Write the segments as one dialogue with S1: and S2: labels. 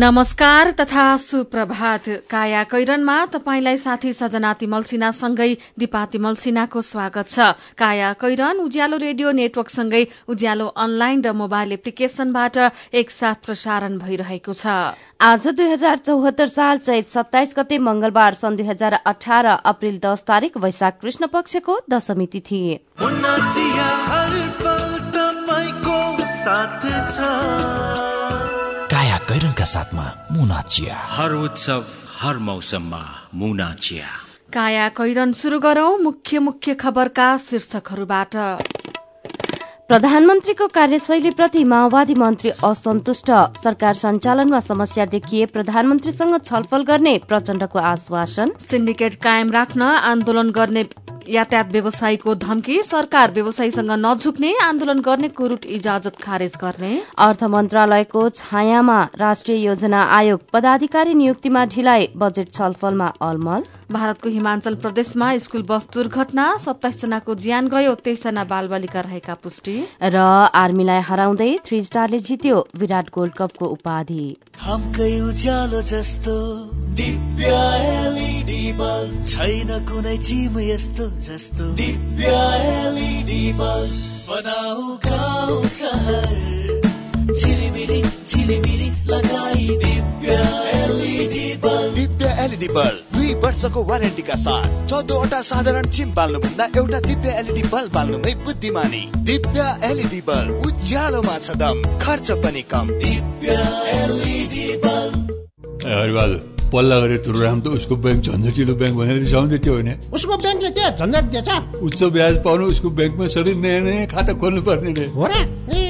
S1: नमस्कार तथा सुप्रभात। काया कैरनमा तपाईंलाई साथी सजना तिमल सिन्हासँगै दिपा तिमल सिन्हाको स्वागत छ। काया कैरन उज्यालो रेडियो नेटवर्कसँगै उज्यालो अनलाइन र मोबाइल एप्लिकेशनबाट एकसाथ प्रसारण भइरहेको छ।
S2: आज दुई हजार चौहत्तर साल चैत सत्ताइस गते मंगलबार सन् दुई हजार अठार अप्रेल दस तारीक वैशाख कृष्ण पक्षको दशमी तिथि।
S3: कैरनका साथमा मुना चिया
S4: हर उत्सव हर मौसममा मुना चिया
S1: काया कैरन शुरू गरौं मुख्य मुख्य खबरका शीर्षकहरूबाट।
S2: प्रधानमन्त्रीको कार्यशैलीप्रति माओवादी मन्त्री असन्तुष्ट। सरकार सञ्चालनमा समस्या देखिए प्रधानमन्त्रीसँग छलफल गर्ने प्रचण्डको आश्वासन।
S1: सिन्डिकेट कायम राख्न आन्दोलन गर्ने यातायात व्यवसायीको धम्की सरकार व्यवसायीसँग नझुक्ने आन्दोलन गर्ने कुरूट इजाजत खारेज गर्ने।
S2: अर्थ मन्त्रालयको छायामा राष्ट्रिय योजना आयोग पदाधिकारी नियुक्तिमा ढिलाइ बजेट छलफलमा अलमल।
S1: भारतको हिमाचल प्रदेशमा स्कूल बस दुर्घटना सत्ताइस जनाको ज्यान गयो तेइसजना बालबालिका रहेका पुष्टि।
S2: र आर्मीलाई हराउँदै थ्री स्टारले जित्यो विराट गोल्ड कपको उपाधि।
S5: बल्ब छैन कुनै चिम यस्तो जस्तो। दिव्य एलइडी बल्ब बनाऊ गाउँ सहर। झिलिमिली झिलिमिली लगाई। Divya LED bulb
S6: Divya LED bulb दुई वर्षको वारेन्टीका साथ। चौधवटा साधारण चिम बाल्नु भन्दा एउटा दिव्य एलइडी बल्ब बाल्नुमै बुद्धिमानी। दिव्य एलइडी बल्ब उज्यालोमा छ दम खर्च पनि कम।
S5: दिव्य एलइडी बल्ब
S7: पल्ला गरे तुरुराम त उसको ब्याङ्क झन्झटिलो ब्याङ्क भनेर रिसाउँदै थियो भने
S8: उसको ब्याङ्कले के झन्झट दिएछ।
S7: उच्च ब्याज पाउनु उसको ब्याङ्कमा सधैँ नयाँ नयाँ खाता खोल्नु पर्ने रे।
S8: हो र?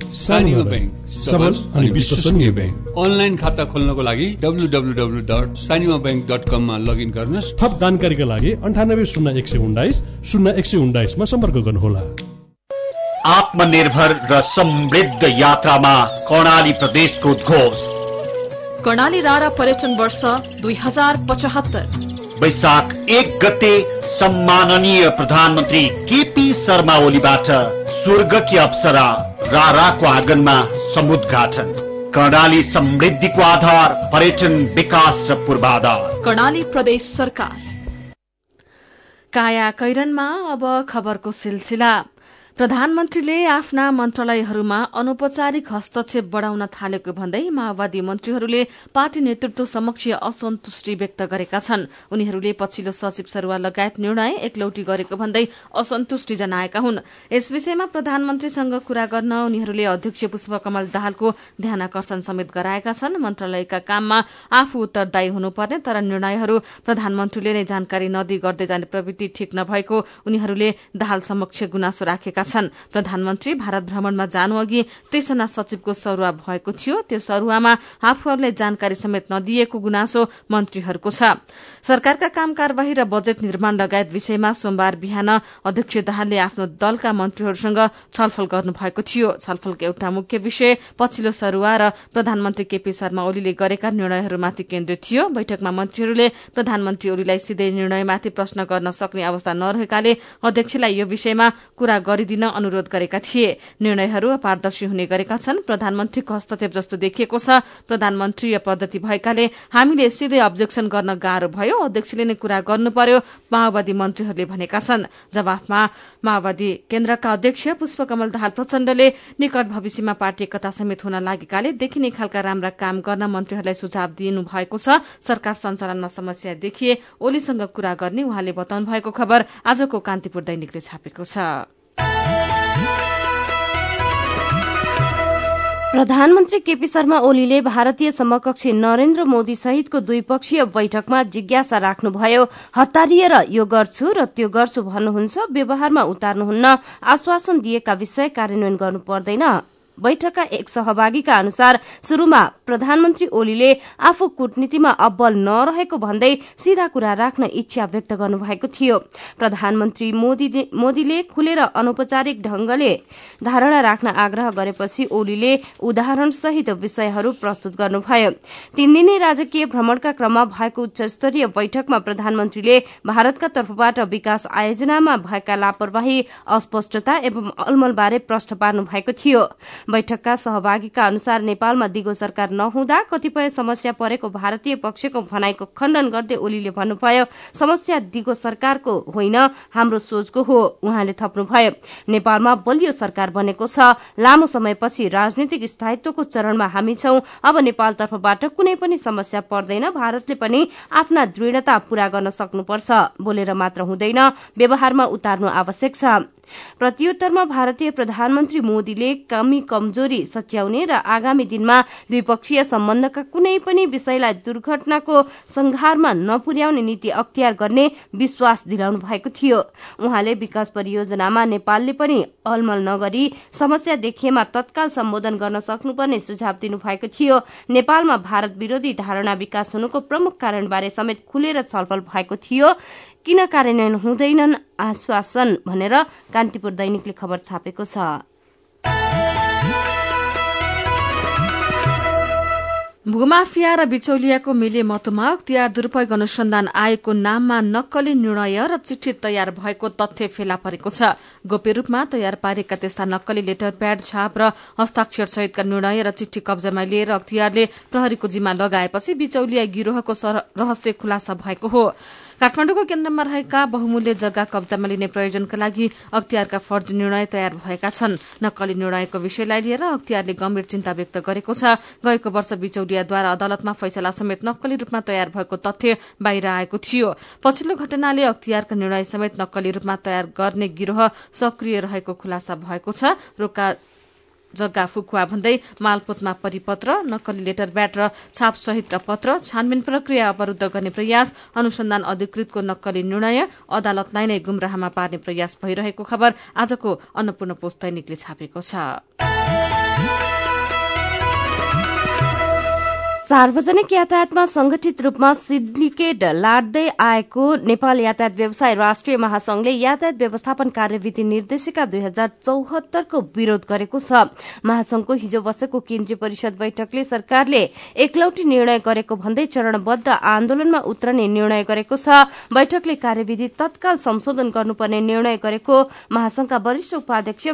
S7: सानिमा ब्याङ्क सबल अनि विश्वसनीय ब्याङ्क अनलाइन खाता खोल्नको लागि W W W dot Sanima bank dot कममा लगइन गर्नुहोस्।
S9: थप जानकारीका लागि अन्ठानब्बे शून्य एक सय उन्नाइस शून्य एक सय उन्नाइसमा सम्पर्क गर्नुहोला।
S10: आत्मनिर्भर र समृद्ध यात्रामा कर्णाली प्रदेशको उद्घोष।
S11: कर्णाली रारा पर्यटन वर्ष दुई हजार पचहत्तर।
S10: वैशाख एक गते सम्माननीय प्रधानमन्त्री केपी शर्मा ओलीबाट स्वर्गकी अप्सरा। राराको आँगनमा समुद्घाटन। कर्णाली समृद्धिको आधार पर्यटन विकास र पूर्वाधार।
S11: कर्णाली प्रदेश सरकार।
S1: काया कैरनमा अब खबरको सिलसिला। प्रधानमन्त्रीले आफ्ना मन्त्रालयहरूमा अनौपचारिक हस्तक्षेप बढ़ाउन थालेको भन्दै माओवादी मन्त्रीहरूले पार्टी नेतृत्व समक्ष असन्तुष्टि व्यक्त गरेका छन्। उनीहरूले पछिल्लो सचिव सरूवा लगायत निर्णय एकलौटी गरेको भन्दै असन्तुष्टि जनाएका हुन्। यस विषयमा प्रधानमन्त्रीसँग कुरा गर्न उनीहरूले अध्यक्ष पुष्पकमल दाहालको ध्यानकर्षण समेत गराएका छन्। मन्त्रालयका काममा आफू उत्तरदायी हुनुपर्ने तर निर्णयहरू प्रधानमन्त्रीले नै जानकारी नदिई गर्दै जाने प्रवृत्ति ठिक नभएको उनीहरूले दाहाल समक्ष गुनासो राखेका छन्। प्रधानमन्त्री भारत भ्रमणमा जानु अघि त्रिसना सचिवको सरूवा भएको थियो। त्यो सरूवामा आफूहरूलाई जानकारी समेत नदिएको गुनासो मन्त्रीहरूको छ। सरकारका काम कार्यवाही र बजेट निर्माण लगायत विषयमा सोमबार बिहान अध्यक्ष दाहालले आफ्नो दलका मन्त्रीहरूसँग छलफल गर्नुभएको थियो। छलफलको एउटा मुख्य विषय पछिल्लो सरूवा र प्रधानमन्त्री केपी शर्मा ओलीले गरेका निर्णयहरूमाथि केन्द्रित थियो। बैठकमा मन्त्रीहरूले प्रधानमन्त्री ओलीलाई सिधै निर्णयमाथि प्रश्न गर्न सक्ने अवस्था नरहेकाले अध्यक्षलाई यो विषयमा कुरा गरिदिन अनुरोध गरेका थिए। निर्णयहरू अपारदर्शी हुने गरेका छन्। प्रधानमन्त्रीको हस्तक्षेप जस्तो देखिएको छ। प्रधानमन्त्रीय पद्धति भएकाले हामीले सिधै अब्जेक्सन गर्न गाह्रो भयो। अध्यक्षले नै कुरा गर्नु पर्यो माओवादी मन्त्रीहरूले भनेका छन्। जवाफमा माओवादी केन्द्रका अध्यक्ष पुष्पकमल दाहाल प्रचण्डले निकट भविष्यमा पार्टी एकता समेत हुन लागेकाले देखिने खालका राम्रा काम गर्न मन्त्रीहरूलाई सुझाव दिनु भएको छ। सरकार सञ्चालनमा समस्या देखिए ओलीसँग कुरा गर्ने उहाँले बताउनु भएको खबर आजको कान्तिपुर दैनिकले छापेको छ।
S2: प्रधानमन्त्री केपी शर्मा ओलीले भारतीय समकक्षी नरेन्द्र मोदी सहितको द्विपक्षीय बैठकमा जिज्ञासा राख्नुभयो हतारिएर यो गर्छु र त्यो गर्छु भन्नुहुन्छ व्यवहारमा उतार्नुहुन्न आश्वासन दिएका विषय कार्यान्वयन गर्नु पर्दैन। बैठकका एक सहभागीका अनुसार शुरूमा प्रधानमन्त्री ओलीले आफू कूटनीतिमा अब्बल नरहेको भन्दै सीधा कुरा राख्न इच्छा व्यक्त गर्नुभएको थियो। प्रधानमन्त्री मोदीले खुलेर अनौपचारिक ढंगले धारणा राख्न आग्रह गरेपछि ओलीले उदाहरण सहित विषयहरू प्रस्तुत गर्नुभयो। तीन दिने राजकीय भ्रमणका क्रममा भएको उच्च स्तरीय बैठकमा प्रधानमन्त्रीले भारतका तर्फबाट विकास आयोजनामा भएका लापरवाही अस्पष्टता एवं अलमलबारे प्रश्न पार्नु भएको थियो। बैठकका सहभागीका अनुसार नेपालमा दिगो सरकार नहुँदा कतिपय समस्या परेको भारतीय पक्षको भनाईको खण्डन गर्दै ओलीले भन्नुभयो समस्या दिगो सरकारको होइन हाम्रो सोचको हो उहाँले थप्नुभयो। नेपालमा बलियो सरकार बनेको छ। लामो समयपछि राजनीतिक स्थायित्वको चरणमा हामी छौं। अब नेपाल तर्फबाट कुनै पनि समस्या पर्दैन। भारतले पनि आफ्ना दृढ़ता पूरा गर्न सक्नुपर्छ बोलेर मात्र हुँदैन। व्यवहारमा उतार्नु आवश्यक छ। प्रत्युत्तरमा भारतीय प्रधानमन्त्री मोदीले कमी कमजोरी सच्याउने र आगामी दिनमा द्विपक्षीय सम्बन्धका कुनै पनि विषयलाई दुर्घटनाको संघारमा नपुर्याउने नीति अख्तियार गर्ने विश्वास दिलाउनु भएको थियो। उहाँले विकास परियोजनामा नेपालले पनि अलमल नगरी समस्या देखिएमा तत्काल सम्बोधन गर्न सक्नुपर्ने सुझाव दिनुभएको थियो। नेपालमा भारत विरोधी धारणा विकास हुनुको प्रमुख कारणबारे समेत खुलेर छलफल भएको थियो। किन कार्यान्वयन हुँदैनन्? आश्वासन भनेर कान्तिपुर दैनिकले खबर छापेको छ।
S1: भूमाफिया र बिचौलियाको मिले मतमा अख्तियार दुरूपयोग अनुसन्धान आयोगको नाममा नक्कली निर्णय र चिठी तयार भएको तथ्य फेला परेको छ। गोप्य रूपमा तयार पारेका त्यस्ता नक्कली लेटर प्याड छाप र हस्ताक्षर सहितका निर्णय र चिठी कब्जामा लिएर अख्तियारले प्रहरीको जिम्मा लगाएपछि बिचौलिया गिरोहको रहस्य खुलासा भएको हो। काठमाडौँको केन्द्रमा रहेका बहुमूल्य जग्गा कब्जामा लिने प्रयोजनका लागि अख्तियारका फर्जी निर्णय तयार भएका छन्। नक्कली निर्णयको विषयलाई लिएर अख्तियारले गम्भीर चिन्ता व्यक्त गरेको छ। गएको वर्ष बिचौलियाद्वारा अदालतमा फैसला समेत नक्कली रूपमा तयार भएको तथ्य बाहिर आएको थियो। पछिल्लो घटनाले अख्तियारका निर्णय समेत नक्कली रूपमा तयार गर्ने गिरोह सक्रिय रहेको खुलासा भएको छ। जग्गा फुकुवा भन्दै मालपोतमा परिपत्र नक्कली लेटर ब्याट र छाप सहितका पत्र छानबिन प्रक्रिया अवरूद्ध गर्ने प्रयास अनुसन्धान अधिकृतको नक्कली निर्णय अदालतलाई नै गुमराहमा पार्ने प्रयास भइरहेको खबर आजको अन्नपूर्ण पोस्ट दैनिकले छापेको छ।
S2: सार्वजनिक यातायातमा संगठित रूपमा सिन्डिकेट लाड्दै आएको नेपाल यातायात व्यवसाय राष्ट्रिय महासंघले यातायात व्यवस्थापन कार्यविधि निर्देशिका दुई हजार चौहत्तरको विरोध गरेको छ। महासंघको हिजो बसेको केन्द्रीय परिषद बैठकले सरकारले एकलौटी निर्णय गरेको भन्दै चरणबद्ध आन्दोलनमा उत्रने निर्णय गरेको छ। बैठकले कार्यविधि तत्काल संशोधन गर्नुपर्ने निर्णय गरेको महासंघका वरिष्ठ उपाध्यक्ष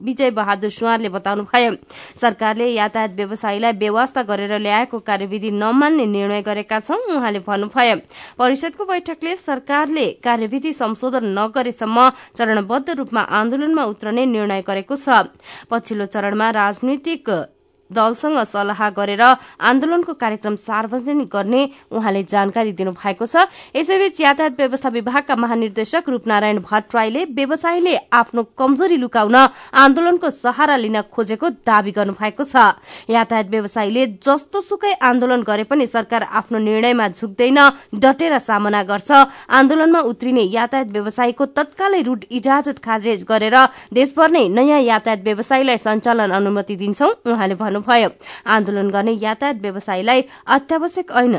S2: विजय बहादुर सुवारले बताउनुभयो। सरकारले यातायात व्यवसायीलाई व्यवस्था गरेर ल्याए बनाएको कार्यविधि नमान्ने निर्णय गरेका छौं उहाँले भन्नुभयो। परिषदको बैठकले सरकारले कार्यविधि संशोधन नगरेसम्म चरणबद्ध रूपमा आन्दोलनमा उत्रने निर्णय गरेको छ। पछिल्लो चरणमा राजनैतिक दलसँग सल्लाह गरेर आन्दोलनको कार्यक्रम सार्वजनिक गर्ने उहाँले जानकारी दिनुभएको छ। यसैबीच यातायात व्यवस्था विभागका महानिर्देशक रूपनारायण भट्टराईले व्यवसायीले आफ्नो कमजोरी लुकाउन आन्दोलनको सहारा लिन खोजेको दावी गर्नुभएको छ। यातायात व्यवसायीले जस्तो सुकै आन्दोलन गरे पनि सरकार आफ्नो निर्णयमा झुक्दैन डटेर सामना गर्छ। आन्दोलनमा उत्रिने यातायात व्यवसायीको तत्कालै रूट इजाजत खारेज गरेर देशभर नै नयाँ यातायात व्यवसायीलाई सञ्चालन अनुमति दिन्छौ उहाँले भन्नुभयो आन्दोलन गर्ने यातायात व्यवसायीलाई अत्यावश्यक ऐन।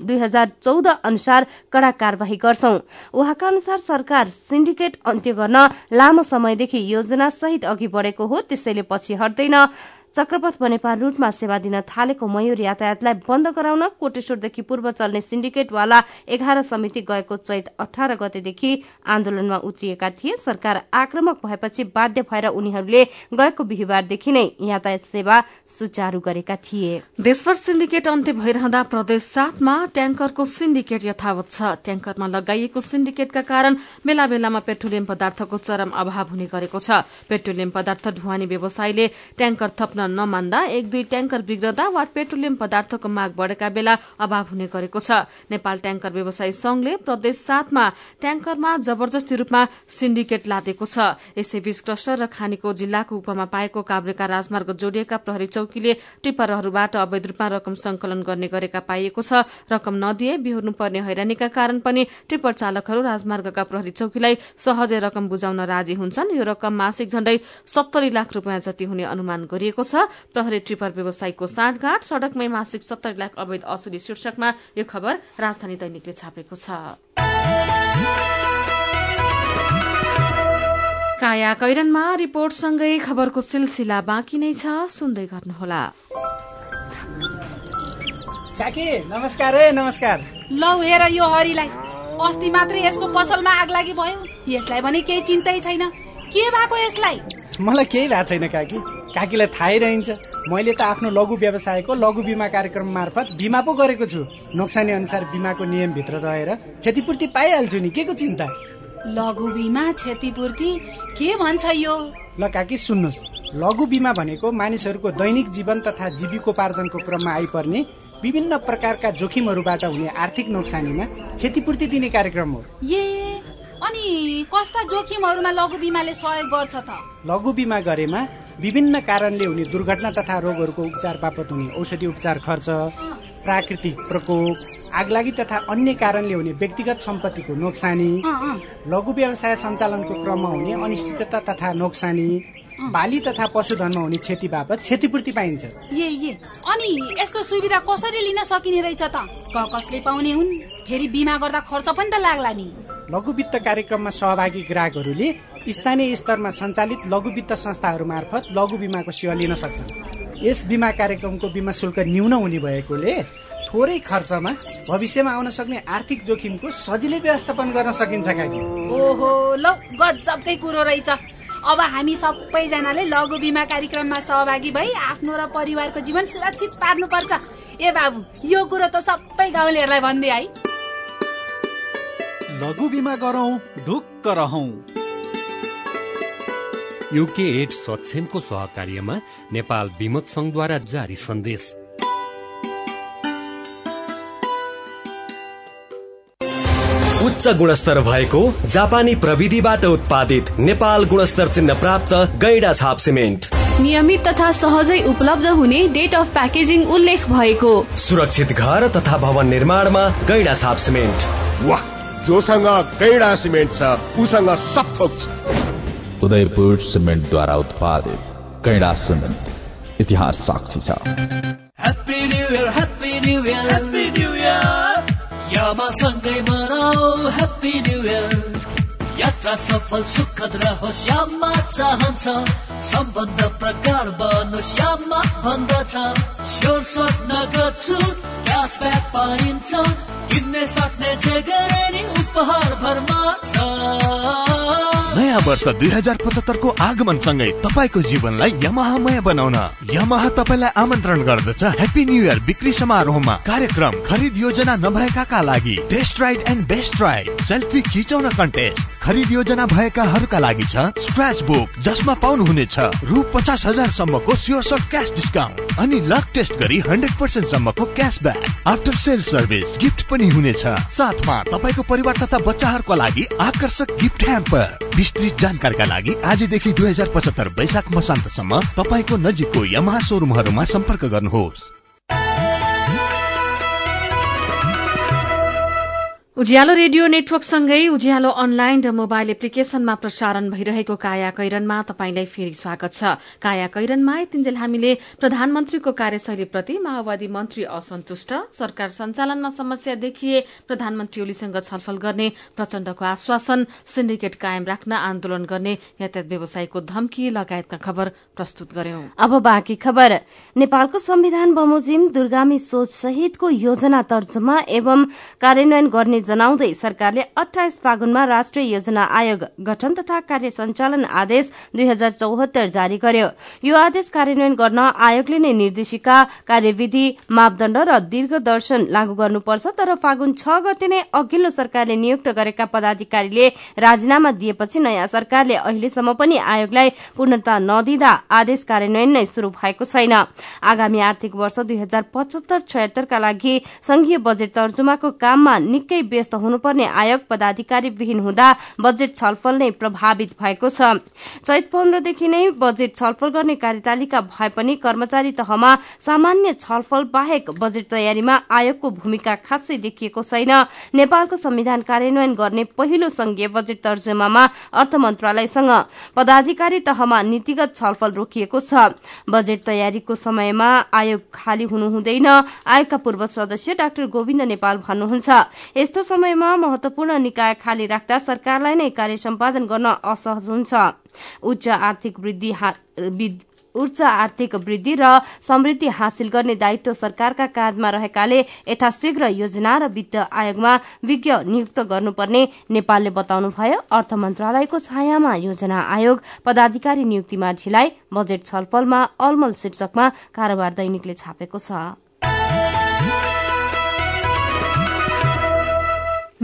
S2: दुई हजार चौध अनुसार कड़ा कार्यवाही गर्छौं। उहाँका अनुसार सरकार सिन्डिकेट अन्त्य गर्न लामो समयदेखि योजना सहित अघि बढ़ेको हो त्यसैले पछि हट्दैन। चक्रपथ बनेपा रूटमा सेवा दिन थालेको मयूर यातायातलाई बन्द गराउन कोटेश्वरदेखि पूर्व चल्ने सिन्डिकेटवाला एघार समिति गएको चैत अठार गतेदेखि आन्दोलनमा उत्रिएका थिए। सरकार आक्रमक भएपछि बाध्य भएर उनीहरूले गएको बिहिबारदेखि नै यातायात सेवा सुचारू गरेका थिए।
S1: देशभर सिन्डिकेट अन्त्य भइरहँदा प्रदेश सातमा ट्याङ्करको सिन्डिकेट यथावत छ। ट्याङ्करमा लगाइएको सिन्डिकेटका कारण बेला बेलामा पेट्रोलियम पदार्थको चरम अभाव हुने गरेको छ। पेट्रोलियम पदार्थ ढुवानी व्यवसायीले ट्याङ्कर थप्न नमान्दा एक दुई ट्याङ्कर बिग्रदा वा पेट्रोलियम पदार्थको माग बढ़ेका बेला अभाव हुने गरेको छ। नेपाल ट्याङ्कर व्यवसायी संघले प्रदेश सातमा ट्याङ्करमा जबरजस्ती रूपमा सिन्डिकेट लादेको छ। यसैबीच क्रसर र खानीको जिल्लाको उपमा पाएको काभ्रेका राजमार्ग जोडिएका प्रहरी चौकीले टिप्परहरूबाट अवैध रूपमा रकम संकलन गर्ने गरेका पाइएको छ। रकम नदिए बिहोर्नुपर्ने हैरानीका कारण पनि टिप्पर चालकहरू राजमार्गका प्रहरी चौकीलाई सहजै रकम बुझाउन राजी हुन्छन्। यो रकम मासिक झण्डै सत्तरी लाख रूपियाँ जति हुने अनुमान गरिएको छ। प्रहरी ट्रिपर व्यवसायीको साँठगाँठ सड़कमै मासिक सत्तरी लाख अवैध असुली शीर्षकमा यो खबर राजधानी दैनिकले छापेको छ। काया कैरनमा रिपोर्टसँगै खबरको सिलसिला बाँकी नै छ। सुन्दै गर्नुहोला।
S12: काकी नमस्कार है नमस्कार।
S13: लौ हेर यो हरिलाई। अस्ति मात्रै यसको पसलमा आग लागि भयो। यसलाई भने केही चिन्तै छैन। के भएको यसलाई?
S12: मलाई केही भएको छैन काकी। काकीलाई थाहै रहन्छ। मैले त आफ्नो लघु व्यवसायको लघु बिमा कार्यक्रम मार्फत बिमा पो गरेको छु। नोक्सानी अनुसार बिमाको नियमभित्र रहेर क्षतिपूर्ति पाइहाल्छु नि। के को चिन्ता?
S13: लघु बिमा क्षतिपूर्ति? के भन्छ यो?
S12: ल काकी सुन्नुहोस्। लघु बिमा भनेको मानिसहरूको दैनिक जीवन तथा जीविकोपार्जनको क्रममा आइपर्ने विभिन्न प्रकारका जोखिमहरूबाट हुने आर्थिक नोक्सानीमा क्षतिपूर्ति दिने कार्यक्रम हो।
S13: ए अनि कस्ता जोखिमहरूमा लघु बिमाले सहयोग गर्छ त?
S12: लघु बिमा गरेमा विभिन्न कारणले हुने दुर्घटना तथा रोगहरूको उपचार बापत हुने औषधि उपचार खर्च प्राकृतिक प्रकोप आगलागी तथा अन्य कारणले हुने व्यक्तिगत सम्पत्तिको नोक्सानी लघु व्यवसाय सञ्चालनको क्रममा हुने अनिश्चितता तथा नोक्सानी बाली तथा पशुधनमा हुने क्षति बापत क्षतिपूर्ति पाइन्छ।
S13: ए ए अनि यस्तो सुविधा कसरी लिन सकिने रहेछ त? क कसले पाउने हुन्? फेरि बिमा गर्दा खर्च पनि त लाग्ला नि।
S12: लघु वित्त कार्यक्रममा सहभागी ग्राहकहरूले स्थानीय स्तरमा सञ्चालित लघु वित्त संस्थाहरू मार्फत लघु बिमाको सेवा लिन सक्छन् यस बिमा कार्यक्रमको बिमा शुल्क न्यून हुने भएकोले थोरै खर्चमा भविष्यमा आउन सक्ने आर्थिक जोखिमको सजिलै व्यवस्थापन गर्न सकिन्छ काकी
S13: ओहो ल गजबकै कुरो रहेछ। अब हामी सबैजनाले लघु बिमा कार्यक्रममा सहभागी भई आफ्नो र परिवारको जीवन सुरक्षित पार्नुपर्छ। ए बाबु यो कुरो त सबै गाउँलेहरूलाई भनिदिए है
S14: लघु बिमा गरौँ ढुक्क रहौँ।
S15: युके एड सक्षमको सहकार्यमा नेपाल विमक संघद्वारा जारी सन्देश।
S16: उच्च गुणस्तर भएको जापानी प्रविधिबाट उत्पादित नेपाल गुणस्तर चिन्ह प्राप्त गैडा छाप सिमेन्ट।
S17: नियमित तथा सहजै उपलब्ध हुने डेट अफ प्याकेजिङ उल्लेख भएको।
S16: सुरक्षित घर तथा भवन निर्माणमा गैडा छाप सिमेन्ट।
S18: वाह जोसँग गैडा सिमेन्ट छ उसँग सब थोक छ।
S3: उदयपुर सिमेन्टद्वारा उत्पादित गैडा सिमेन्ट इतिहास साक्षी छ।
S5: यात्रा सफल सुखद रहोस् यामा चाहन्छ। सम्बन्ध प्रकार बनोस् यामा भन्दछ। स्योर सक्न गर्छु क्यासब्याक पाइन्छ किन्ने सक्ने जे गरे उपहार भरमा छ।
S6: नयाँ वर्ष दुई हजार पचहत्तरको आगमनसँगै तपाईँको जीवनलाई यमाहामय बनाउन। यमाहा तपाईँलाई आमन्त्रण गर्दछ ह्याप्पी न्यु इयर बिक्री समारोहमा। कार्यक्रम खरिद योजना नभएकाका लागि test ride and best ride selfie खिचाउन contest खरिद योजना भएकाहरूका लागि छ स्क्रच बुक जसमा पाउनुहुनेछ रु पचास हजार सम्मको स्योर सट क्यास डिस्काउन्ट अनि लक टेस्ट गरी हन्ड्रेड पर्सेन्ट सम्मको cashback after sale service gift पनि हुनेछ। साथमा तपाईँको परिवार तथा बच्चाहरूको लागि आकर्षक गिफ्ट ह्याम्पर। विस्तृत जानकारीका लागि आजदेखि दुई हजार पचहत्तर वैशाख मसान्तसम्म तपाईँको नजिकको यमहा सोरुमहरूमा सम्पर्क गर्नुहोस्।
S1: उज्यालो रेडियो नेटवर्कसँगै उज्यालो अनलाइन र मोबाइल एप्लिकेशनमा प्रसारण भइरहेको काया कैरनमा तपाईँलाई फेरि स्वागत छ। काया कैरनमा यतिन्जेल हामीले प्रधानमन्त्रीको कार्यशैलीप्रति माओवादी मन्त्री असन्तुष्ट सरकार सञ्चालनमा समस्या देखिए प्रधानमन्त्री ओलीसँग छलफल गर्ने प्रचण्डको आश्वासन सिन्डिकेट कायम राख्न आन्दोलन गर्ने यातायात व्यवसायीको धम्की लगायतका खबर प्रस्तुत गर्यौं।
S2: अब बाँकी खबर। नेपालको संविधान बमोजिम दुर्गामी सोच सहितको योजना तर्जुमा एवं कार्यान्वयन गर्ने जनाउँदै सरकारले अठाइस फागुनमा राष्ट्रिय योजना आयोग गठन तथा कार्य सञ्चालन आदेश दुई हजार चौहत्तर जारी गर्यो। यो आदेश कार्यान्वयन गर्न आयोगले नै निर्देशिका कार्यविधि मापदण्ड र दीर्घदर्शन लागू गर्नुपर्छ तर फागुन छ गते नै अघिल्लो सरकारले नियुक्त गरेका पदाधिकारीले राजीनामा दिएपछि नयाँ सरकारले अहिलेसम्म पनि आयोगलाई पूर्णता नदिँदा आदेश कार्यान्वयन नै शुरू भएको छैन। आगामी आर्थिक वर्ष दुई हजार पचहत्तर छयत्तरका लागि संघीय बजेट तर्जुमाको काममा निकै व्यस्त हुनुपर्ने आयोग पदाधिकारी विहीन हुँदा बजेट छलफल नै प्रभावित भएको छ। चैत पन्ध्रदेखि नै बजेट छलफल गर्ने कार्यतालिका भए पनि कर्मचारी तहमा सामान्य छलफल बाहेक बजेट तयारीमा आयोगको भूमिका खासै देखिएको छैन। नेपालको संविधान कार्यान्वयन गर्ने पहिलो संघीय बजेट तर्जुमामा अर्थ मन्त्रालयसँग पदाधिकारी तहमा नीतिगत छलफल रोकिएको छ। बजेट तयारीको समयमा आयोग खाली हुनु हुँदैन आयोगका पूर्व सदस्य डाक्टर गोविन्द नेपाल भन्नुहुन्छ यस्तो समयमा महत्वपूर्ण निकाय खाली राख्दा सरकारलाई नै कार्य सम्पादन गर्न असहज हुन्छ। उच्च आर्थिक वृद्धि उच्च आर्थिक वृद्धि र समृद्धि हासिल गर्ने दायित्व सरकारका काँधमा रहेकाले यथाशीघ्र योजना र वित्त आयोगमा विज्ञ नियुक्त गर्नुपर्ने नेपालले बताउनुभयो। अर्थ मन्त्रालयको छायामा योजना आयोग पदाधिकारी नियुक्तिमा ढिलाइ बजेट छलफलमा अलमल शीर्षकमा कारोबार दैनिकले छापेको छ।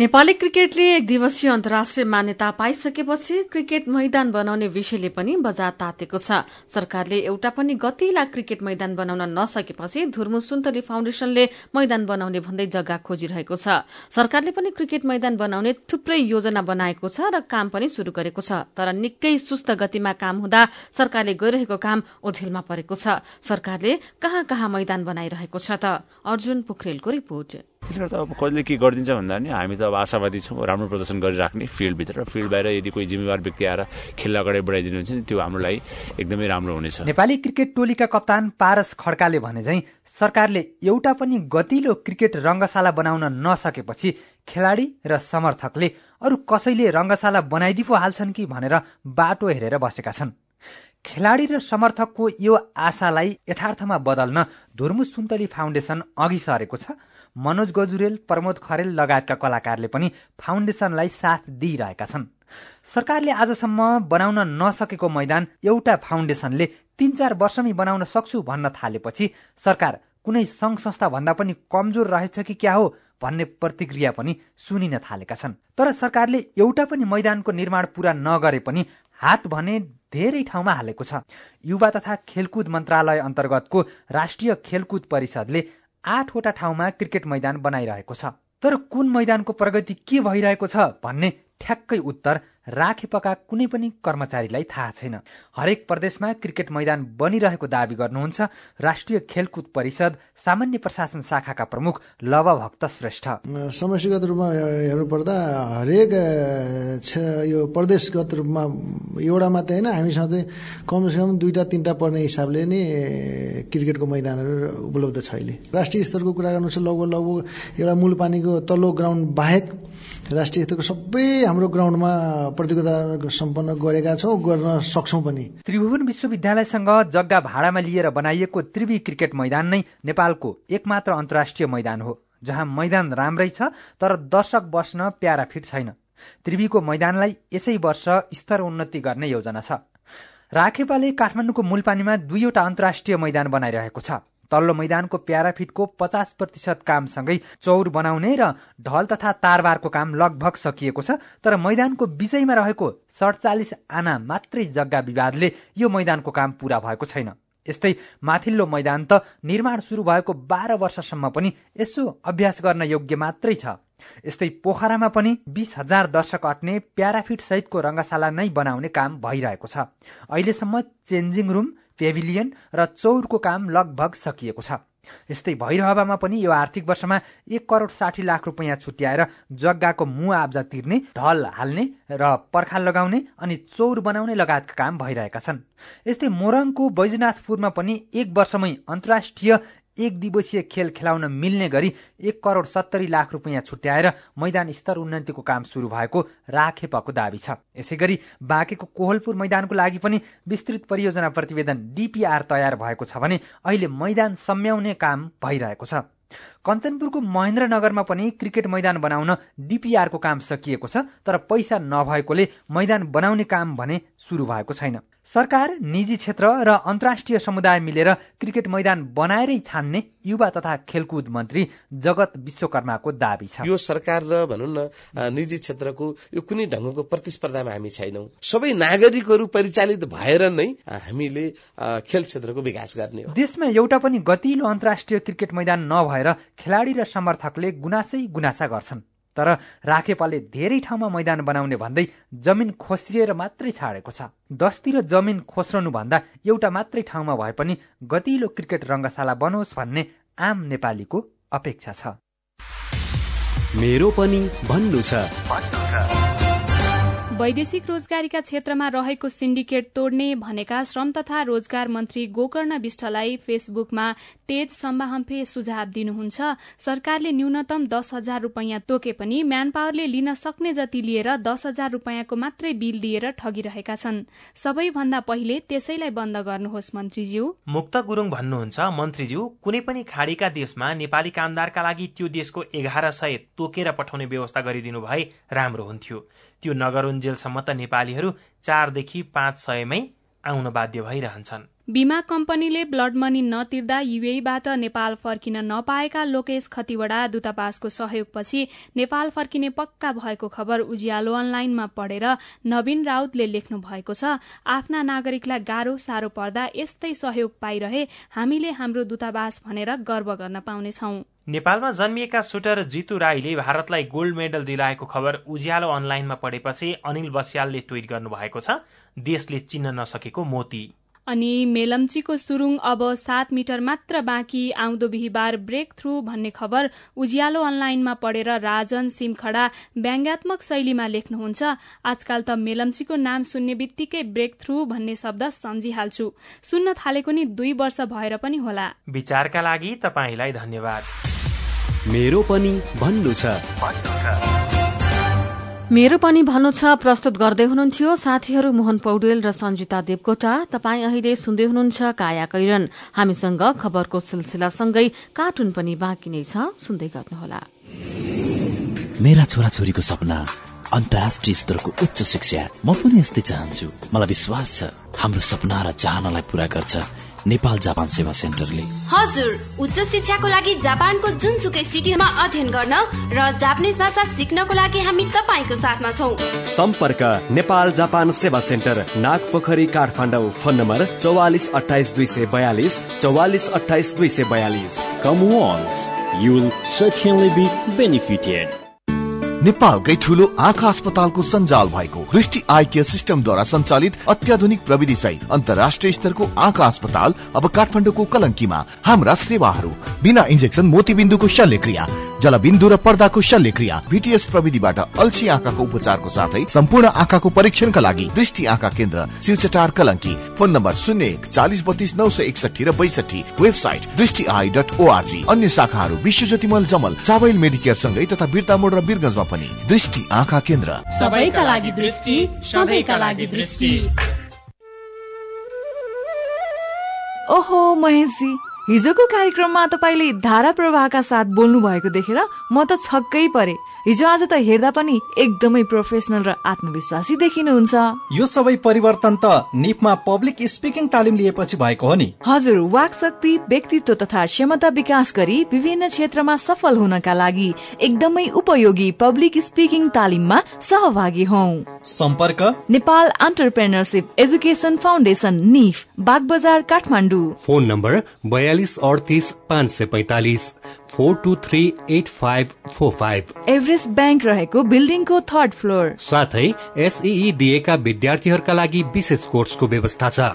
S1: नेपाली क्रिकेटले एक दिवसीय अन्तर्राष्ट्रिय मान्यता पाइसकेपछि क्रिकेट मैदान बनाउने विषयले पनि बजार तातेको छ। सरकारले एउटा पनि गतिला क्रिकेट मैदान बनाउन नसकेपछि धुर्मु सुन्तली फाउन्डेशनले मैदान बनाउने भन्दै जग्गा खोजिरहेको छ। सरकारले पनि क्रिकेट मैदान बनाउने थुप्रै योजना बनाएको छ र काम पनि शुरू गरेको छ। तर निकै सुस्त गतिमा काम हुँदा सरकारले गइरहेको काम ओझेलमा परेको छ। सरकारले कहाँ कहाँ मैदान बनाइरहेको छ त? अर्जुन पोखरेलको रिपोर्ट।
S19: त्यसले गर्दा अब कहिले के गरिदिन्छ भन्दा नि हामी त अब आशावादी छौँ राम्रो प्रदर्शन गरिराख्ने फिल्डभित्र र फिल्ड बाहिर यदि कोही जिम्मेवार व्यक्ति आएर खेल अगाडि बढाइदिनुहुन्छ नि त्यो हाम्रो लागि एकदमै राम्रो हुनेछ।
S20: नेपाली क्रिकेट टोलीका कप्तान पारस खड्काले भने चाहिँ सरकारले एउटा पनि गतिलो क्रिकेट रङ्गशाला बनाउन नसकेपछि खेलाडी र समर्थकले अरू कसैले रङ्गशाला बनाइदि पो हाल्छन् कि भनेर बाटो हेरेर बसेका छन्। खेलाडी र समर्थकको यो आशालाई यथार्थमा बदल्न धुर्मु सुन्तली फाउन्डेशन अघि सरेको छ। मनोज गजुरेल प्रमोद खरेल लगायतका कलाकारले पनि फाउन्डेशनलाई साथ दिइरहेका छन्। सरकारले आजसम्म बनाउन नसकेको मैदान एउटा फाउन्डेशनले तीन चार वर्षमै बनाउन सक्छु भन्न थालेपछि सरकार कुनै संघ संस्था भन्दा पनि कमजोर रहेछ कि क्या हो भन्ने प्रतिक्रिया पनि सुनिन थालेका छन्। तर सरकारले एउटा पनि मैदानको निर्माण पूरा नगरे पनि हात भने धेरै ठाउँमा हालेको छ। युवा तथा खेलकुद मन्त्रालय अन्तर्गतको राष्ट्रिय खेलकुद परिषदले आठवटा ठाउँमा क्रिकेट मैदान बनाइरहेको छ। तर कुन मैदानको प्रगति के भइरहेको छ भन्ने ठ्याक्कै उत्तर राखेपका कुनै पनि कर्मचारीलाई थाहा छैन। हरेक प्रदेशमा क्रिकेट मैदान बनिरहेको दावी गर्नुहुन्छ। राष्ट्रिय खेलकुद परिषद सामान्य प्रशासन शाखाका प्रमुख लव भक्त श्रेष्ठ।
S21: समष्टिगत रूपमा हेर्नुपर्दा हरेक यो प्रदेशगत रूपमा एउटा मात्रै होइन। हामीसँग चाहिँ कमसेकम दुईवटा तिनवटा पर्ने हिसाबले नै क्रिकेटको मैदानहरू उपलब्ध छ अहिले। राष्ट्रिय स्तरको कुरा गर्नु लगभग लगभग एउटा मूल पानीको तल्लो ग्राउन्ड बाहेक राष्ट्रिय स्तरको सबै हाम्रो ग्राउन्डमा प्रतियोगिता सम्पन्न गरेका छौँ गर्न सक्छौँ पनि।
S20: त्रिभुवन विश्वविद्यालयसँग जग्गा भाडामा लिएर बनाइएको त्रिवी क्रिकेट मैदान नै नेपालको एकमात्र अन्तर्राष्ट्रिय मैदान हो जहाँ मैदान राम्रै छ तर दर्शक बस्न प्यारा फिट छैन। त्रिवीको मैदानलाई यसै वर्ष स्तर उन्नति गर्ने योजना छ। राखेपाले काठमाडौँको मूलपानीमा दुईवटा अन्तर्राष्ट्रिय मैदान बनाइरहेको छ। तल्लो मैदानको प्याराफिटको पचास प्रतिशत कामसँगै चौर बनाउने र ढल तथा तारबारको काम लगभग सकिएको छ तर मैदानको बिचैमा रहेको सडचालिस आना मात्रै जग्गा विवादले यो मैदानको काम पूरा भएको छैन। यस्तै माथिल्लो मैदान त निर्माण शुरू भएको बाह्र वर्षसम्म पनि यसो अभ्यास गर्न योग्य मात्रै छ। यस्तै पोखरामा पनि बिस हजार दर्शक अट्ने प्याराफिट सहितको रङ्गशाला नै बनाउने काम भइरहेको छ। अहिलेसम्म चेन्जिङ रुम पेभिलियन र चौरको काम लगभग सकिएको छ। यस्तै भैरहवामा पनि यो आर्थिक वर्षमा एक करोड साठी लाख रुपियाँ छुट्याएर जग्गाको मुआब्जा तिर्ने ढल हाल्ने र पर्खाल लगाउने अनि चौर बनाउने लगायतका काम भइरहेका छन्। यस्तै मोरङको बैजनाथपुरमा पनि एक वर्षमै अन्तर्राष्ट्रिय एक दिवसीय खेल खेलाउन मिल्ने गरी एक करोड सत्तरी लाख रुपियाँ छुट्याएर मैदान स्तर उन्नतिको काम शुरू भएको राखेपको दावी छ। यसै गरी बाँकेको कोहलपुर मैदानको लागि पनि विस्तृत परियोजना प्रतिवेदन डिपिआर तयार भएको छ भने अहिले मैदान सम्याउने काम भइरहेको छ। कञ्चनपुरको महेन्द्रनगरमा पनि क्रिकेट मैदान बनाउन डिपिआरको काम सकिएको छ तर पैसा नभएकोले मैदान बनाउने काम भने सुरु भएको छैन। सरकार निजी क्षेत्र र अन्तर्राष्ट्रिय समुदाय मिलेर क्रिकेट मैदान बनाएरै छान्ने युवा तथा खेलकुद मन्त्री जगत विश्वकर्माको दावी छ।
S22: यो सरकार र भनौँ न निजी क्षेत्रको यो कुनै ढङ्गको प्रतिस्पर्धामा हामी छैनौँ। सबै नागरिकहरू परिचालित भएर नै हामीले खेल क्षेत्रको विकास गर्ने हो।
S20: देशमा एउटा पनि गतिलो अन्तर्राष्ट्रिय क्रिकेट मैदान नभएर खेलाडी र समर्थकले गुनासै गुनासा गर्छन्। तर राखेपाले धेरै ठाउँमा मैदान बनाउने भन्दै जमिन खोस्रिएर मात्रै छाडेको छ। दसतिर जमिन खोस्रनु भन्दा एउटा मात्रै ठाउँमा भए पनि गतिलो क्रिकेट रङ्गशाला बनोस् भन्ने आम नेपालीको अपेक्षा छ।
S16: मेरो पनि भन्नु छ।
S17: वैदेशिक रोजगारीका क्षेत्रमा रहेको सिन्डिकेट तोड्ने भनेका श्रम तथा रोजगार मन्त्री गोकर्ण विष्टलाई फेसबुकमा तेज सम्बाहम्फे सुझाव दिनुहुन्छ। सरकारले न्यूनतम दस हजार रूपियाँ तोके पनि म्यान पावरले लिन सक्ने जति लिएर दस हजार रूपियाँको मात्रै बिल दिएर ठगिरहेका छन्। सबैभन्दा पहिले त्यसैलाई बन्द गर्नुहोस् मन्त्रीज्यू।
S23: मुक्त गुरूङ भन्नुहुन्छ मन्त्रीज्यू कुनै पनि खाड़ीका देशमा नेपाली कामदारका लागि त्यो देशको एघार सय तोकेर पठाउने व्यवस्था गरिदिनु भए राम्रो हुन्थ्यो। त्यो नगरुन्जेलसम्म त नेपालीहरू चारदेखि पाँच सयमै आउन बाध्य भइरहन्छन्।
S17: बीमा कम्पनीले ब्लड मनी नतिर्दा युएबाट नेपाल फर्किन नपाएका लोकेश खतिवड़ा दूतावासको सहयोगपछि नेपाल फर्किने पक्का भएको खबर उज्यालो अनलाइनमा पढेर नवीन राउतले लेख्नु भएको छ आफ्ना नागरिकलाई गाह्रो साह्रो पर्दा यस्तै सहयोग पाइरहे हामीले हाम्रो दूतावास भनेर गर्व गर्न पाउनेछौ।
S23: नेपालमा जन्मिएका सुटर जितु राईले भारतलाई गोल्ड मेडल दिलाएको खबर उज्यालो अनलाइनमा पढेपछि अनिल बस्यालले ट्वीट गर्नुभएको छ। देशले चिन्न नसकेको मोती।
S17: अनि मेलम्चीको सुरुङ अब सात मिटर मात्र बाँकी आउँदो बिहिबार ब्रेक थ्रू भन्ने खबर उज्यालो अनलाइनमा पढेर राजन सिमखडा व्यङ्ग्यात्मक शैलीमा लेख्नुहुन्छ। आजकाल त मेलम्चीको नाम सुन्ने बित्तिकै ब्रेक थ्रू भन्ने शब्द सम्झिहाल्छु। सुन्न थालेको नि दुई वर्ष भएर पनि होला।
S23: विचारका लागि तपाईँलाई धन्यवाद।
S16: मेरो पनि भन्नु छ।
S1: मेरो पनि भन्नु छ प्रस्तुत गर्दै हुनुहुन्थ्यो साथीहरू मोहन पौडेल र सञ्जिता देवकोटा। तपाईँ अहिले सुन्दै हुनुहुन्छ काया कैरन। हामीसँग खबरको सिलसिलासँगै कार्टुन पनि बाँकी नै छ सुन्दै गर्नुहोला।
S24: मेरा छोराछोरीको सपना अन्तर्राष्ट्रिय स्तरको उच्च शिक्षा। म पनि यस्तै चाहन्छु। मलाई विश्वास छ हाम्रो सपना र चाहनालाई पूरा गर्छ। नेपाल जापान सेवा सेन्टरले।
S25: हजुर उच्च शिक्षाको लागि जापानको जुनसुकै सिटीमा अध्ययन गर्न र जापानिज भाषा सिक्नको लागि हामी तपाईँको साथमा छौ।
S16: सम्पर्क नेपाल जापान सेवा centre Nagpokhari Kathmandu phone number चौवालिस अठाइस दुई सय बयालिस चौवालिस अठाइस दुई सय बयालिस।
S10: Certainly be benefited.
S6: नेपालकै ठुलो आँखा अस्पतालको सञ्जाल भएको दृष्टि आई केयर सिस्टमद्वारा सञ्चालित अत्याधुनिक प्रविधि सहित अन्तर्राष्ट्रिय स्तरको आँखा अस्पताल अब काठमाडौँको कलङ्कीमा हाम्रा सेवाहरू। बिना इन्जेक्सन मोतीबिन्दुको शल्यक्रिया। जलबिन्दु र पर्दाको शल्यक्रिया भिटिएस प्रविधिबाट अल्छी आँखाको उपचारको साथै सम्पूर्ण आँखाको परीक्षणका लागि दृष्टि आँखा केन्द्र शिवचटार कलङ्की। फोन नम्बर शून्य एक चालिस बत्तीस नौ सय एकसठी र बैसठी वेबसाइट दृष्टि आई डट ओआरजी अन्य शाखाहरू विश्व ज्योतिमल जमल चावल मेडिकेयर सँगै तथा बिर्तामोड र बिरगंजमा पनि दृष्टि आँखा केन्द्र।
S11: सबैका लागि दृष्टि सबैका लागि दृष्टि।
S26: ओहो महेशजी। हिजोको कार्यक्रममा तपाईँले धारा प्रवाहका साथ बोल्नु भएको देखेर म त छक्कै परे। हिजो आज त हेर्दा पनि एकदमै प्रोफेसनल र आत्मविश्वासी देखिनुहुन्छ।
S14: यो सबै परिवर्तन त निपमा पब्लिक स्पिकिङ तालिम लिएपछि भएको हो नि।
S26: हजुर वाक शक्ति व्यक्तित्व तथा क्षमता विकास गरी विभिन्न क्षेत्रमा सफल हुनका लागि एकदमै उपयोगी पब्लिक स्पिकिङ तालिममा सहभागी हौ।
S14: सम्पर्क?
S26: नेपाल अन्टरप्रेनरसिप एजुकेसन फाउन्डेसन निफ बाग बजार काठमाडौँ।
S15: फोन नम्बर बयालिस अडतिस पाँच सय पैतालिस four two three eight five four five.
S26: Everest bank रहेको बिल्डिङको थर्ड फ्लोर।
S15: साथै एसई दिएका विद्यार्थीहरूका लागि विशेष कोर्सको व्यवस्था छ।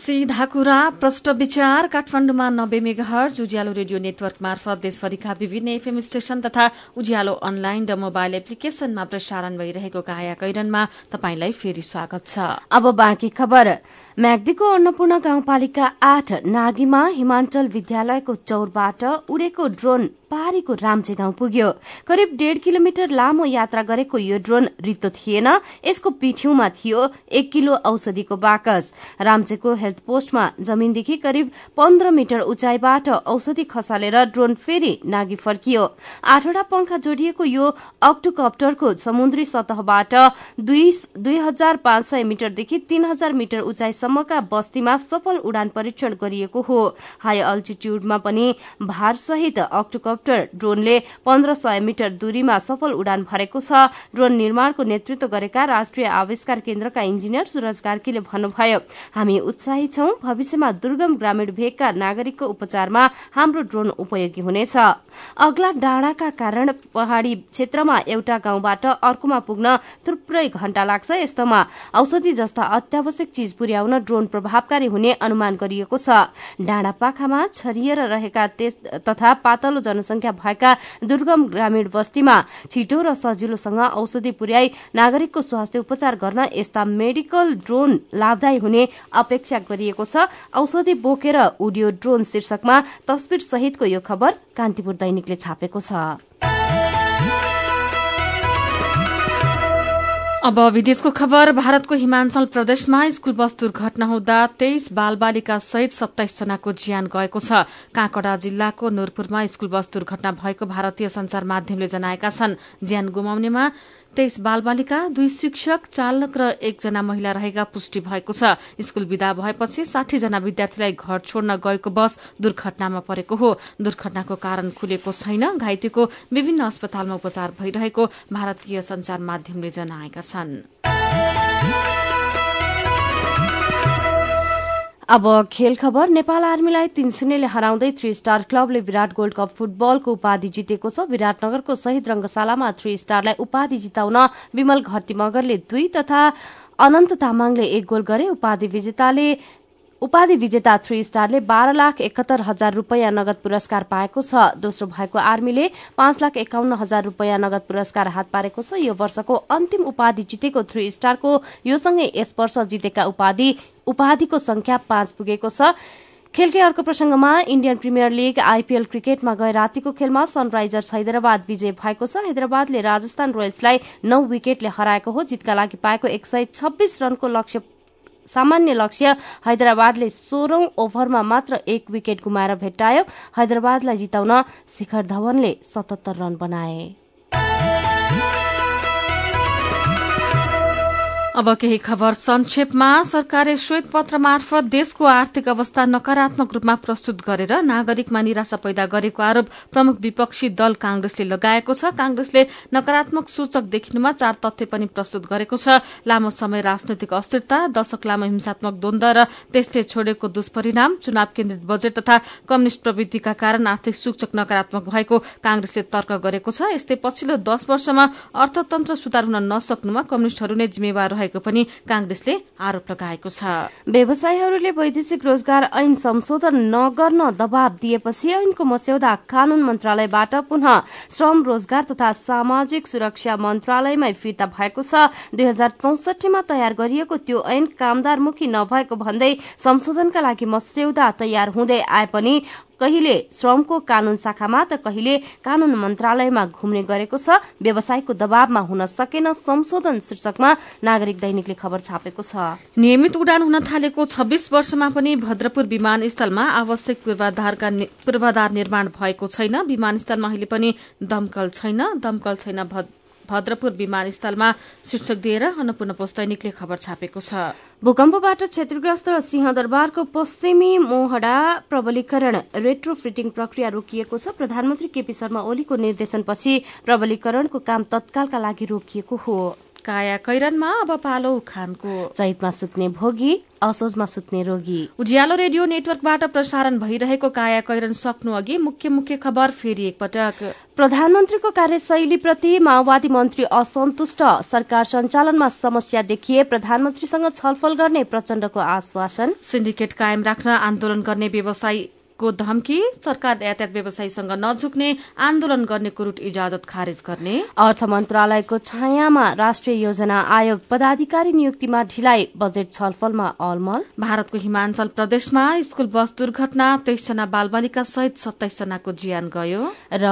S1: सीधा कुरा प्रष्ट विचार काठमाडौँमा नब्बे मेगाहर्ज उज्यालो रेडियो नेटवर्क मार्फत देशभरिका विभिन्न एफएम स्टेशन तथा उज्यालो अनलाइन र मोबाइल एप्लिकेशनमा प्रसारण भइरहेको काया कैरनमा तपाईंलाई फेरि स्वागत छ।
S2: अब बाँकी खबर। म्याग्दीको अन्नपूर्ण गाउँपालिका आठ नागीमा हिमाञ्चल विद्यालयको चौरबाट उडेको ड्रोन पारीको राम्चे गाउँ पुग्यो। करिब डेढ किलोमिटर लामो यात्रा गरेको यो ड्रोन रित्तो थिएन यसको पिठ्यौमा थियो एक किलो औषधिको बाकस। राम्चेको हेल्थ पोस्टमा जमीनदेखि करिब पन्ध्र मिटर उचाइबाट औषधि खसालेर ड्रोन फेरि नागी फर्कियो। आठवटा पंखा जोडिएको यो अक्टोकप्टरको समुद्री सतहबाट दुई हजार पाँच सय मिटरदेखि तीन हजार मिटर उचाइसम्मका बस्तीमा सफल उडान परीक्षण गरिएको हो। हाई अल्टिट्यूडमा पनि भारसहित अक्टोकप्टर ड्रोनले पन्ध्र सय मिटर दूरीमा सफल उडान भरेको छ। ड्रोन निर्माणको नेतृत्व गरेका राष्ट्रिय आविष्कार केन्द्रका इन्जिनियर सुरज कार्कीले भन्नुभयो हामी उत्साही छौं। भविष्यमा दुर्गम ग्रामीण भेगका नागरिकको उपचारमा हाम्रो ड्रोन उपयोगी हुनेछ। अग्ला डाँडाका कारण पहाड़ी क्षेत्रमा एउटा गाउँबाट अर्कोमा पुग्न थुप्रै घण्टा लाग्छ। यस्तोमा औषधि जस्ता अत्यावश्यक चीज पुर्याउन ड्रोन प्रभावकारी हुने अनुमान गरिएको छ। डाँडा पाखामा छरिएर रहेका तथा पातलो जनसंख्या भएका दुर्गम ग्रामीण बस्तीमा छिटो र सजिलोसँग औषधि पुर्याई नागरिकको स्वास्थ्य उपचार गर्न यस्ता मेडिकल ड्रोन लाभदायी हुने अपेक्षा गरिएको छ। औषधि बोकेर उडियो ड्रोन शीर्षकमा तस्विर सहितको यो खबर कान्तिपुर दैनिकले छापेको छ।
S1: अब विदेशको खबर भारतको हिमाचल प्रदेशमा स्कूल बस दुर्घटना हुँदा तेइस बालबालिका सहित सत्ताइस जनाको ज्यान गएको छ। काँकडा जिल्लाको नूरपुरमा स्कूल बस दुर्घटना भएको भारतीय संचार माध्यमले जनाएका छन्। ज्यान गुमाउनेमा तेइस बालबालिका दुई शिक्षक चालक र एकजना महिला रहेका पुष्टि भएको छ। स्कूल विदा भएपछि साठी जना विद्यार्थीलाई घर छोड्न गएको बस दुर्घटनामा परेको हो। दुर्घटनाको कारण खुलेको छैन। घाइतेको विभिन्न अस्पतालमा उपचार भइरहेको भारतीय संचार माध्यमले जनाएका छन्।
S2: अब खेल खबर। नेपाल आर्मीलाई तीन शून्यले हराउँदै थ्री स्टार क्लबले विराट गोल्ड कप फुटबलको उपाधि जितेको छ। विराटनगरको शहीद रंगशालामा थ्री स्टारलाई उपाधि जिताउन विमल घरती मगरले दुई तथा अनन्त तामाङले एक गोल गरे। उपाधि विजेताले उपाधि विजेता थ्री स्टारले बाह्र लाख एकहत्तर हजार रूपियाँ नगद पुरस्कार पाएको छ। दोस्रो भएको आर्मीले पाँच लाख एकाउन्न हजार रूपियाँ नगद पुरस्कार हात पारेको छ। यो वर्षको अन्तिम उपाधि जितेको थ्री स्टारको योसँगै यस वर्ष जितेका उपाधि उपाधिको संख्या पाँच पुगेको छ। खेलकै अर्को प्रसंगमा इण्डियन प्रिमियर लीग आईपीएल क्रिकेटमा गए रातिको खेलमा सनराइजर्स हैदराबाद विजय भएको छ। हैदराबादले राजस्थान रोयल्सलाई नौ विकेटले हराएको हो। जितका लागि पाएको एक सय छब्बीस रनको लक्ष्य सामान्य लक्ष्य हैदराबादले सोह्रौं ओभरमा मात्र एक विकेट गुमाएर भेट्टायो। हैदराबादलाई जिताउन शिखर धवनले सतहत्तर रन बनाए।
S1: अब केही खबर संक्षेपमा। सरकारले श्वेत पत्र मार्फत देशको आर्थिक अवस्था नकारात्मक रूपमा प्रस्तुत गरेर नागरिकमा निराशा पैदा गरेको आरोप प्रमुख विपक्षी दल कांग्रेसले लगाएको छ। कांग्रेसले नकारात्मक सूचक देखिनुमा चार तथ्य पनि प्रस्तुत गरेको छ। लामो समय राजनैतिक अस्थिरता दशक लामो हिंसात्मक द्वन्द र त्यसले छोडेको दुष्परिणाम चुनाव केन्द्रित बजेट तथा कम्युनिष्ट प्रवृत्तिका कारण आर्थिक सूचक नकारात्मक भएको कांग्रेसले तर्क गरेको छ। यस्तै पछिल्लो दश वर्षमा अर्थतन्त्र सुधार हुन नसक्नुमा कम्युनिष्टहरू नै जिम्मेवार रहेको पनि कांग्रेसले आरोप लगाएको छ।
S2: व्यवसायीहरूले वैदेशिक रोजगार ऐन संशोधन नगर्न दबाव दिएपछि ऐनको मस्यौदा कानून मन्त्रालयबाट पुनः श्रम रोजगार तथा सामाजिक सुरक्षा मन्त्रालयमै फिर्ता भएको छ। दुई हजार चौसठीमा तयार गरिएको त्यो ऐन कामदारमुखी नभएको भन्दै संशोधनका लागि मस्यौदा तयार हुँदै आए पनि कहिले श्रमको कानून शाखामा त कहिले कानून मन्त्रालयमा घुम्ने गरेको छ। व्यवसायको दबावमा हुन सकेन। संशोधन शीर्षकमा नागरिक दैनिकले खबर छापेको छ।
S1: नियमित उडान हुन थालेको छब्बीस वर्षमा पनि भद्रपुर विमानस्थलमा आवश्यक पूर्वाधार निर्माण भएको छैन। विमानस्थलमा अहिले पनि दमकल छैन। दमकल छैन भद्रपुर विमानस्थलमा शीर्षक दिएर अन्नपूर्ण पोस्ट दैनिकले खबर छापेको छ।
S2: भूकम्पबाट क्षतिग्रस्त सिंहदरबारको पश्चिमी मोहडा प्रबलीकरण रेट्रोफिटिङ प्रक्रिया रोकिएको छ। प्रधानमन्त्री केपी शर्मा ओलीको निर्देशनपछि प्रबलीकरणको काम तत्कालका लागि रोकिएको हो।
S1: काया कैरनमा अब पालो उखानको
S2: चैतमा सुत्ने भोगी असोजमा सुत्ने रोगी।
S1: उज्यालो रेडियो नेटवर्कबाट प्रसारण भइरहेको काया कैरन सक्नु अघि मुख्य मुख्य खबर फेरि एकपटक।
S2: प्रधानमन्त्रीको कार्यशैलीप्रति माओवादी मन्त्री असन्तुष्ट। सरकार सञ्चालनमा समस्या देखिए प्रधानमन्त्रीसँग छलफल गर्ने प्रचण्डको आश्वासन।
S1: सिन्डिकेट कायम राख्न आन्दोलन गर्ने व्यवसायी को धम्की सरकार यातायात व्यवसायीसँग नझुक्ने आन्दोलन गर्नेको रूट इजाजत खारेज गर्ने।
S2: अर्थ मन्त्रालयको छायामा राष्ट्रिय योजना आयोग पदाधिकारी नियुक्तिमा ढिलाइ बजेट छलफलमा अलमल।
S1: भारतको हिमाञ्चल प्रदेशमा स्कूल बस दुर्घटना तेइसजना बालबालिका सहित सत्ताइस जनाको ज्यान गयो।
S2: र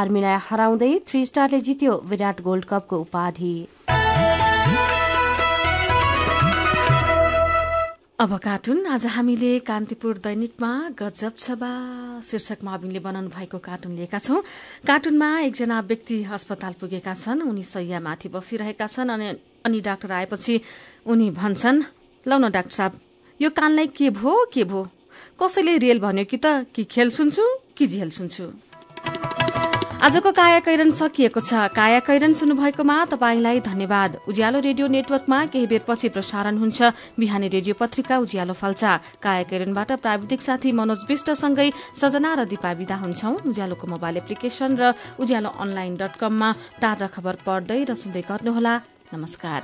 S2: आर्मीलाई हराउँदै थ्री स्टारले जित्यो विराट गोल्ड कपको उपाधि।
S1: अब कार्टुन आज हामीले कान्तिपुर दैनिकमा गजब छबा शीर्षकमा अविनले बनाउनु भएको कार्टुन लिएका छौं। कार्टुनमा एकजना व्यक्ति अस्पताल पुगेका छन् उनी सैयामाथि बसिरहेका छन् अनि डाक्टर आएपछि उनी भन्छन् लौ न डाक्टर साहब यो कानलाई के भो के भो? कसैले रेल भन्यो कि त कि खेल सुन्छु कि झेल सुन्छु? आजको काया कैरन सकिएको छ। काया कैरन सुन्नुभएकोमा तपाईँलाई धन्यवाद। उज्यालो रेडियो नेटवर्कमा केही बेरपछि प्रसारण हुन्छ। बिहानी रेडियो पत्रिका उज्यालो फल्चा। काया कैरनबाट प्राविधिक साथी मनोज विष्टसँगै सजना र दिपा विदा हुन्छौ। उज्यालोको मोबाइल एप्लिकेशन र उज्यालो अनलाइन डट कममा ताजा खबर पढ्दै र सुन्दै गर्नुहोला। नमस्कार।